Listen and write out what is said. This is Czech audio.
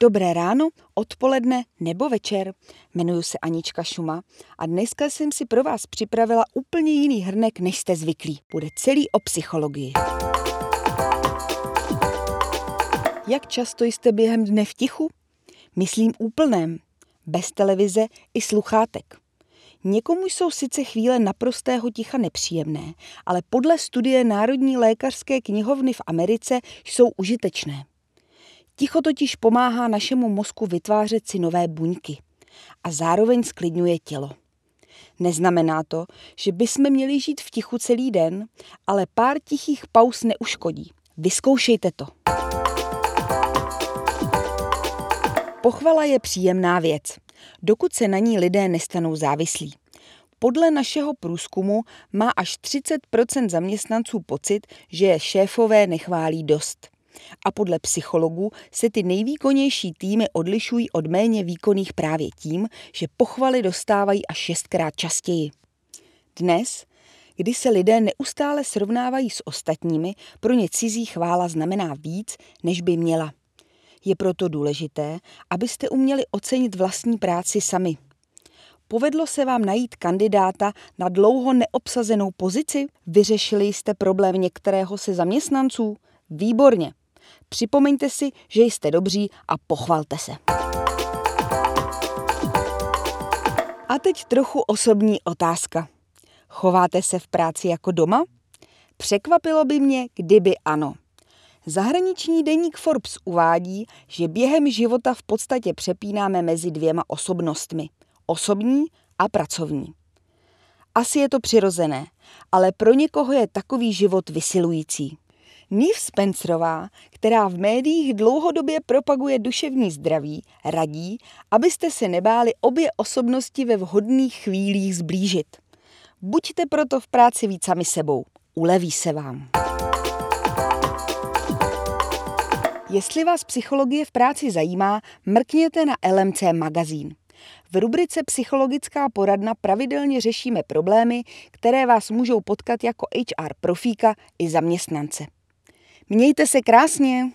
Dobré ráno, odpoledne nebo večer. Jmenuji se Anička Šuma a dneska jsem si pro vás připravila úplně jiný hrnek, než jste zvyklí. Bude celý o psychologii. Jak často jste během dne v tichu? Myslím úplném, bez televize i sluchátek. Někomu jsou sice chvíle naprostého ticha nepříjemné, ale podle studie Národní lékařské knihovny v Americe jsou užitečné. Ticho totiž pomáhá našemu mozku vytvářet si nové buňky a zároveň sklidňuje tělo. Neznamená to, že bychom měli žít v tichu celý den, ale pár tichých pauz neuškodí. Vyzkoušejte to. Pochvala je příjemná věc, dokud se na ní lidé nestanou závislí. Podle našeho průzkumu má až 30% zaměstnanců pocit, že je šéfové nechválí dost. A podle psychologů se ty nejvýkonnější týmy odlišují od méně výkonných právě tím, že pochvaly dostávají až šestkrát častěji. Dnes, kdy se lidé neustále srovnávají s ostatními, pro ně cizí chvála znamená víc, než by měla. Je proto důležité, abyste uměli ocenit vlastní práci sami. Povedlo se vám najít kandidáta na dlouho neobsazenou pozici? Vyřešili jste problém některého se zaměstnanců? Výborně. Připomeňte si, že jste dobří a pochvalte se. A teď trochu osobní otázka. Chováte se v práci jako doma? Překvapilo by mě, kdyby ano. Zahraniční deník Forbes uvádí, že během života v podstatě přepínáme mezi dvěma osobnostmi. Osobní a pracovní. Asi je to přirozené, ale pro někoho je takový život vysilující. Neve Spencerová, která v médiích dlouhodobě propaguje duševní zdraví, radí, abyste se nebáli obě osobnosti ve vhodných chvílích zblížit. Buďte proto v práci víc sami sebou. Uleví se vám. Jestli vás psychologie v práci zajímá, mrkněte na LMC magazín. V rubrice Psychologická poradna pravidelně řešíme problémy, které vás můžou potkat jako HR profíka i zaměstnance. Mějte se krásně!